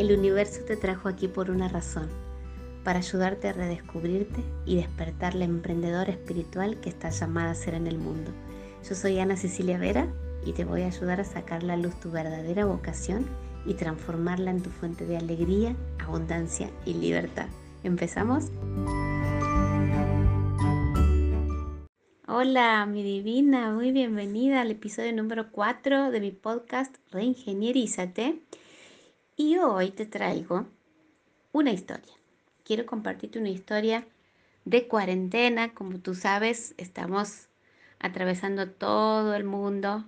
El universo te trajo aquí por una razón, para ayudarte a redescubrirte y despertar la emprendedora espiritual que está llamada a ser en el mundo. Yo soy Ana Cecilia Vera y te voy a ayudar a sacar la luz tu verdadera vocación y transformarla en tu fuente de alegría, abundancia y libertad. ¿Empezamos? Hola, mi divina, muy bienvenida al episodio número 4 de mi podcast Reingenierízate. Y hoy te traigo una historia. Quiero compartirte una historia de cuarentena. Como tú sabes, estamos atravesando todo el mundo,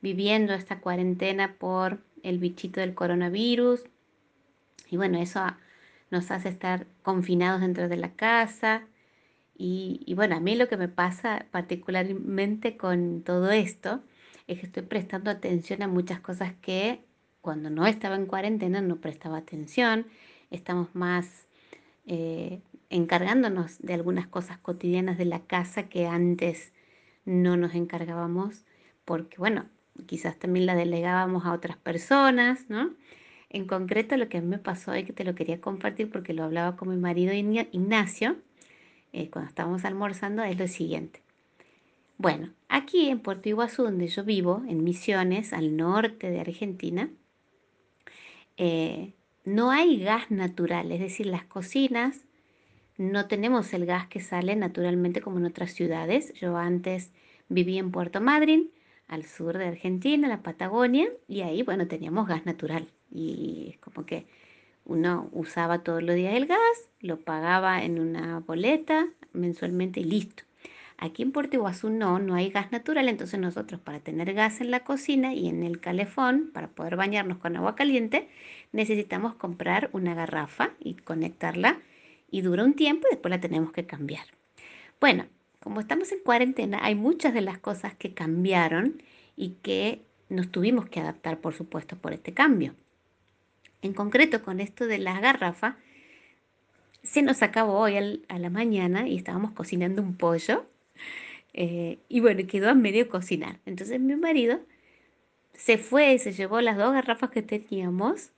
viviendo esta cuarentena por el bichito del coronavirus. Y bueno, eso nos hace estar confinados dentro de la casa. Y, y, bueno, a mí lo que me pasa particularmente con todo esto es que estoy prestando atención a muchas cosas que cuando no estaba en cuarentena no prestaba atención, estamos más eh, encargándonos de algunas cosas cotidianas de la casa que antes no nos encargábamos, porque bueno, quizás también la delegábamos a otras personas, ¿no? En concreto lo que a mí me pasó y que te lo quería compartir porque lo hablaba con mi marido Ignacio eh, cuando estábamos almorzando es lo siguiente. Bueno, aquí en Puerto Iguazú, donde yo vivo, en Misiones, al norte de Argentina, eh, no hay gas natural, es decir, las cocinas no tenemos el gas que sale naturalmente como en otras ciudades. Yo antes vivía en Puerto Madryn, al sur de Argentina, la Patagonia, y ahí, bueno, teníamos gas natural. Y es como que uno usaba todos los días el gas, lo pagaba en una boleta mensualmente y listo. Aquí en Puerto Iguazú no, no hay gas natural, entonces nosotros para tener gas en la cocina y en el calefón, para poder bañarnos con agua caliente, necesitamos comprar una garrafa y conectarla y dura un tiempo y después la tenemos que cambiar. Bueno, como estamos en cuarentena, hay muchas de las cosas que cambiaron y que nos tuvimos que adaptar, por supuesto, por este cambio. En concreto, con esto de las garrafas, se nos acabó hoy a la mañana y estábamos cocinando un pollo eh, y bueno, quedó a medio cocinar. Entonces mi marido se fue y se llevó las dos garrafas que teníamos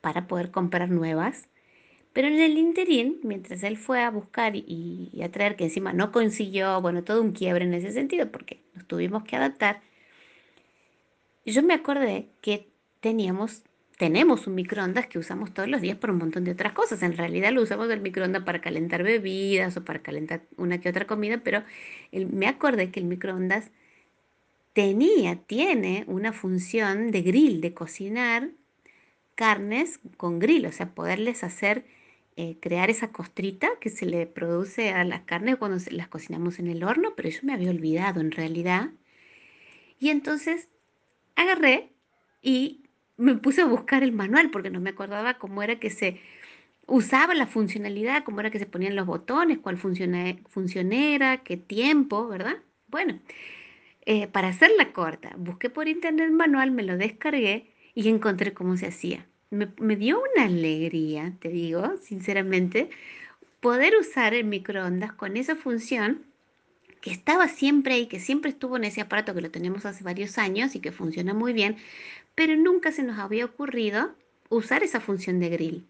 para poder comprar nuevas. Pero en el interín, mientras él fue a buscar y, a traer, que encima no consiguió, bueno, todo un quiebre en ese sentido, porque nos tuvimos que adaptar, yo me acordé que teníamos tenemos un microondas que usamos todos los días por un montón de otras cosas. En realidad lo usamos el microondas para calentar bebidas o para calentar una que otra comida, pero me acordé que el microondas tenía, tiene una función de grill, de cocinar carnes con grill, o sea, poderles hacer, eh, crear esa costrita que se le produce a las carnes cuando las cocinamos en el horno, pero yo me había olvidado en realidad. Y entonces agarré y me puse a buscar el manual porque no me acordaba cómo era que se usaba la funcionalidad, cómo era que se ponían los botones, cuál funcionera, qué tiempo, ¿verdad? Bueno, eh, para hacerla corta, busqué por internet manual, me lo descargué y encontré cómo se hacía. Me, me dio una alegría, te digo, sinceramente, poder usar el microondas con esa función que estaba siempre ahí, que siempre estuvo en ese aparato que lo tenemos hace varios años y que funciona muy bien, pero nunca se nos había ocurrido usar esa función de grill.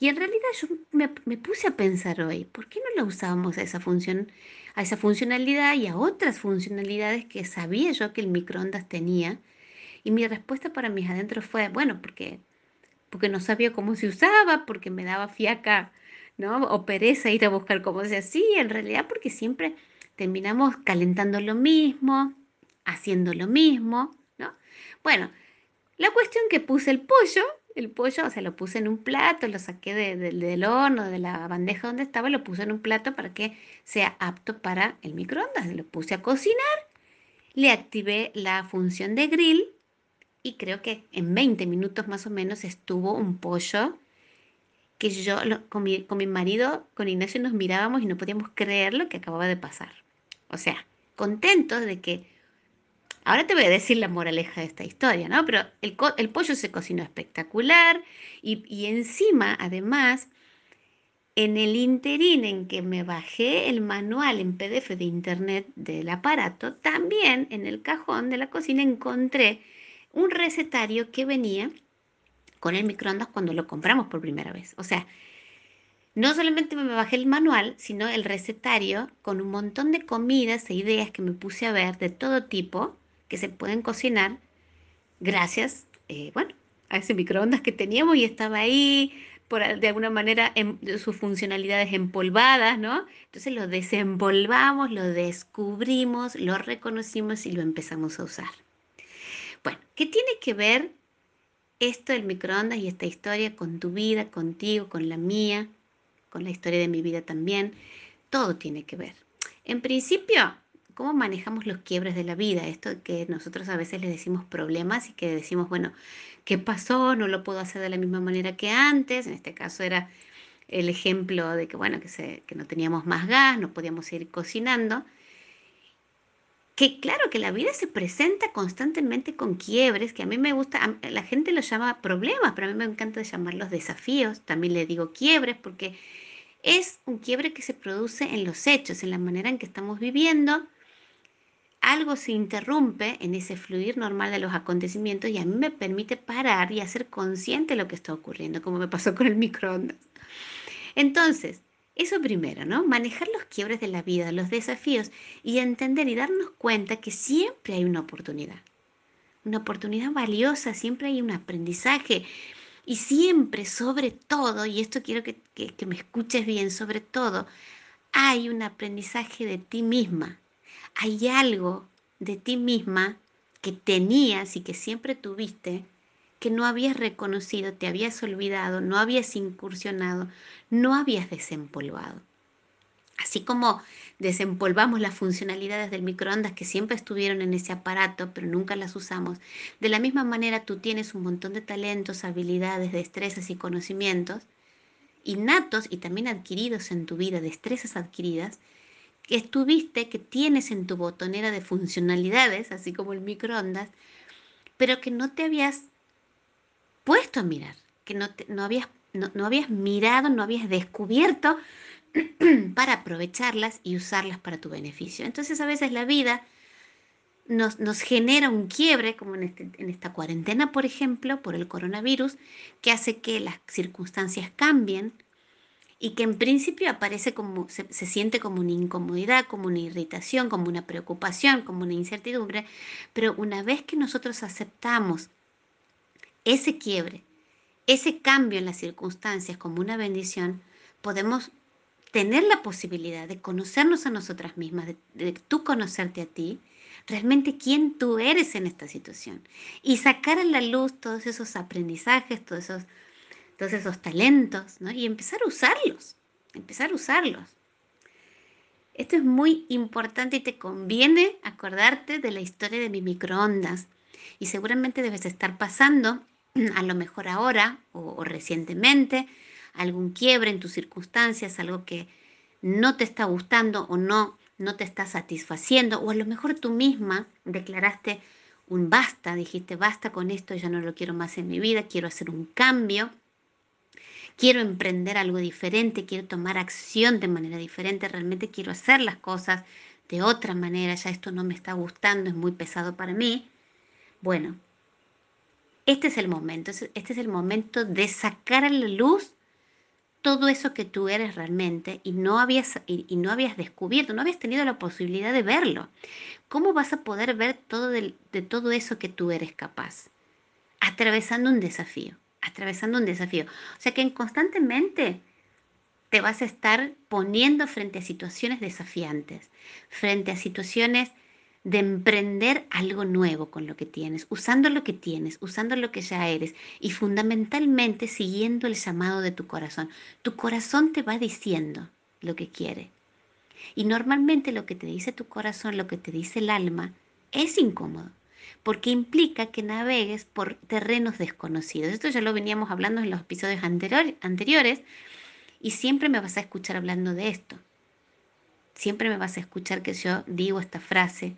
Y en realidad yo me, puse a pensar hoy, ¿por qué no la usábamos a esa función, a esa funcionalidad y a otras funcionalidades que sabía yo que el microondas tenía? Y mi respuesta para mis adentros fue, bueno, porque, porque no sabía cómo se usaba, porque me daba fiaca, ¿no? O pereza ir a buscar cómo se hacía, en realidad porque siempre terminamos calentando lo mismo, haciendo lo mismo, ¿no? Bueno, la cuestión que puse el pollo, el pollo, o sea, lo puse en un plato, lo saqué del horno, de la bandeja donde estaba, lo puse en un plato para que sea apto para el microondas. Lo puse a cocinar, le activé la función de grill y creo que en 20 minutos más o menos estuvo un pollo que yo con, mi, con mi marido, con Ignacio, nos mirábamos y no podíamos creer lo que acababa de pasar. O sea, contentos de que Ahora te voy a decir la moraleja de esta historia, ¿no? Pero el, pollo se cocinó espectacular y, encima, además, en el interín en que me bajé el manual en PDF de internet del aparato, también en el cajón de la cocina encontré un recetario que venía con el microondas cuando lo compramos por primera vez. O sea, no solamente me bajé el manual, sino el recetario con un montón de comidas e ideas que me puse a ver de todo tipo que se pueden cocinar gracias, eh, bueno, a ese microondas que teníamos y estaba ahí, por, de alguna manera, en, sus funcionalidades empolvadas, ¿no? Entonces lo desempolvamos, lo descubrimos, lo reconocimos y lo empezamos a usar. Bueno, ¿qué tiene que ver esto del microondas y esta historia con tu vida, contigo, con la mía, con la historia de mi vida también? Todo tiene que ver. En principio, cómo manejamos los quiebres de la vida, esto que nosotros a veces le decimos problemas y que decimos, bueno, ¿qué pasó? No lo puedo hacer de la misma manera que antes. En este caso era el ejemplo de que, bueno, que, se, que no teníamos más gas, no podíamos seguir cocinando. Que claro que la vida se presenta constantemente con quiebres, que a mí me gusta, la gente lo llama problemas, pero a mí me encanta llamarlos desafíos, también le digo quiebres porque es un quiebre que se produce en los hechos, en la manera en que estamos viviendo, algo se interrumpe en ese fluir normal de los acontecimientos y a mí me permite parar y hacer consciente lo que está ocurriendo, como me pasó con el microondas. Entonces, eso primero, ¿no? Manejar los quiebres de la vida, los desafíos y entender y darnos cuenta que siempre hay una oportunidad. Una oportunidad valiosa, siempre hay un aprendizaje y siempre, sobre todo, y esto quiero que, me escuches bien, sobre todo, hay un aprendizaje de ti misma, hay algo de ti misma que tenías y que siempre tuviste que no habías reconocido, te habías olvidado, no habías incursionado, no habías desempolvado. Así como desempolvamos las funcionalidades del microondas que siempre estuvieron en ese aparato, pero nunca las usamos, de la misma manera tú tienes un montón de talentos, habilidades, destrezas y conocimientos innatos y también adquiridos en tu vida, destrezas adquiridas, que estuviste, que tienes en tu botonera de funcionalidades, así como el microondas, pero que no te habías puesto a mirar, que no, no, habías, no, habías mirado, no habías descubierto para aprovecharlas y usarlas para tu beneficio. Entonces a veces la vida nos, nos genera un quiebre, como este, en esta cuarentena, por ejemplo, por el coronavirus, que hace que las circunstancias cambien, y que en principio aparece como, se, siente como una incomodidad, como una irritación, como una preocupación, como una incertidumbre, pero una vez que nosotros aceptamos ese quiebre, ese cambio en las circunstancias como una bendición, podemos tener la posibilidad de conocernos a nosotras mismas, de, tú conocerte a ti, realmente quién tú eres en esta situación y sacar a la luz todos esos aprendizajes, todos esos todos esos talentos, ¿no? Y empezar a usarlos, empezar a usarlos. Esto es muy importante y te conviene acordarte de la historia de mi microondas. Y seguramente debes estar pasando, a lo mejor ahora o, recientemente, algún quiebre en tus circunstancias, algo que no te está gustando o no, no te está satisfaciendo, o a lo mejor tú misma declaraste un basta, dijiste basta con esto, ya no lo quiero más en mi vida, quiero hacer un cambio quiero emprender algo diferente, quiero tomar acción de manera diferente, realmente quiero hacer las cosas de otra manera, ya esto no me está gustando, es muy pesado para mí. Bueno, este es el momento, este es el momento de sacar a la luz todo eso que tú eres realmente y no habías, y, no habías descubierto, no habías tenido la posibilidad de verlo. ¿Cómo vas a poder ver todo de todo eso que tú eres capaz? Atravesando un desafío atravesando un desafío. O sea que constantemente te vas a estar poniendo frente a situaciones desafiantes, frente a situaciones de emprender algo nuevo con lo que tienes, usando lo que tienes, usando lo que ya eres y fundamentalmente siguiendo el llamado de tu corazón. Tu corazón te va diciendo lo que quiere. Y normalmente lo que te dice tu corazón, lo que te dice el alma, es incómodo porque implica que navegues por terrenos desconocidos. Esto ya lo veníamos hablando en los episodios anteriores y siempre me vas a escuchar hablando de esto. Siempre me vas a escuchar que yo digo esta frase,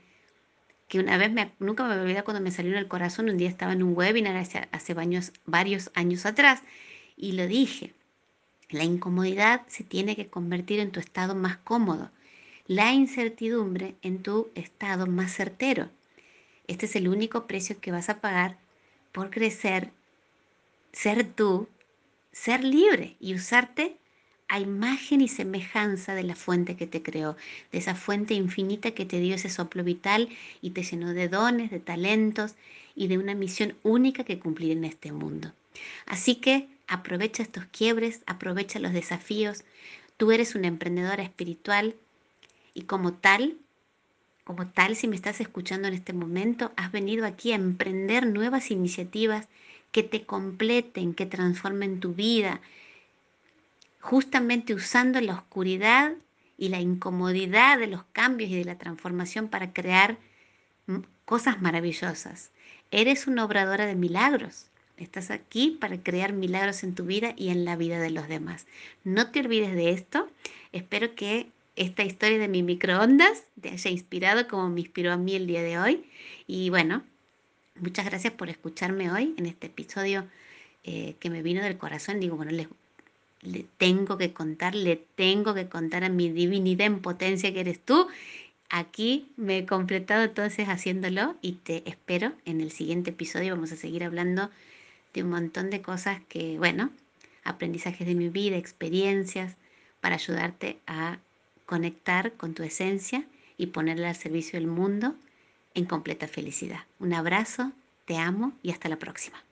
que una vez, me, nunca me olvidado cuando me salió en el corazón, un día estaba en un webinar hace, hace varios años atrás y lo dije, la incomodidad se tiene que convertir en tu estado más cómodo, la incertidumbre en tu estado más certero. Este es el único precio que vas a pagar por crecer ser tú, ser libre y usarte a imagen y semejanza de la fuente que te creó, de esa fuente infinita que te dio ese soplo vital y te llenó de dones, de talentos y de una misión única que cumplir en este mundo. Así que aprovecha estos quiebres, aprovecha los desafíos. Tú eres una emprendedora espiritual y como tal, como tal, si me estás escuchando en este momento, has venido aquí a emprender nuevas iniciativas que te completen, que transformen tu vida, justamente usando la oscuridad y la incomodidad de los cambios y de la transformación para crear cosas maravillosas. Eres una obradora de milagros. Estás aquí para crear milagros en tu vida y en la vida de los demás. No te olvides de esto. Espero que esta historia de mi microondas te haya inspirado como me inspiró a mí el día de hoy. Y bueno, muchas gracias por escucharme hoy en este episodio eh, que me vino del corazón. Digo, bueno, les, le tengo que contar, le tengo que contar a mi divinidad en potencia que eres tú. Aquí me he completado entonces haciéndolo y te espero en el siguiente episodio. Vamos a seguir hablando de un montón de cosas que, bueno, aprendizajes de mi vida, experiencias, para ayudarte a conectar con tu esencia y ponerla al servicio del mundo en completa felicidad. Un abrazo, te amo y hasta la próxima.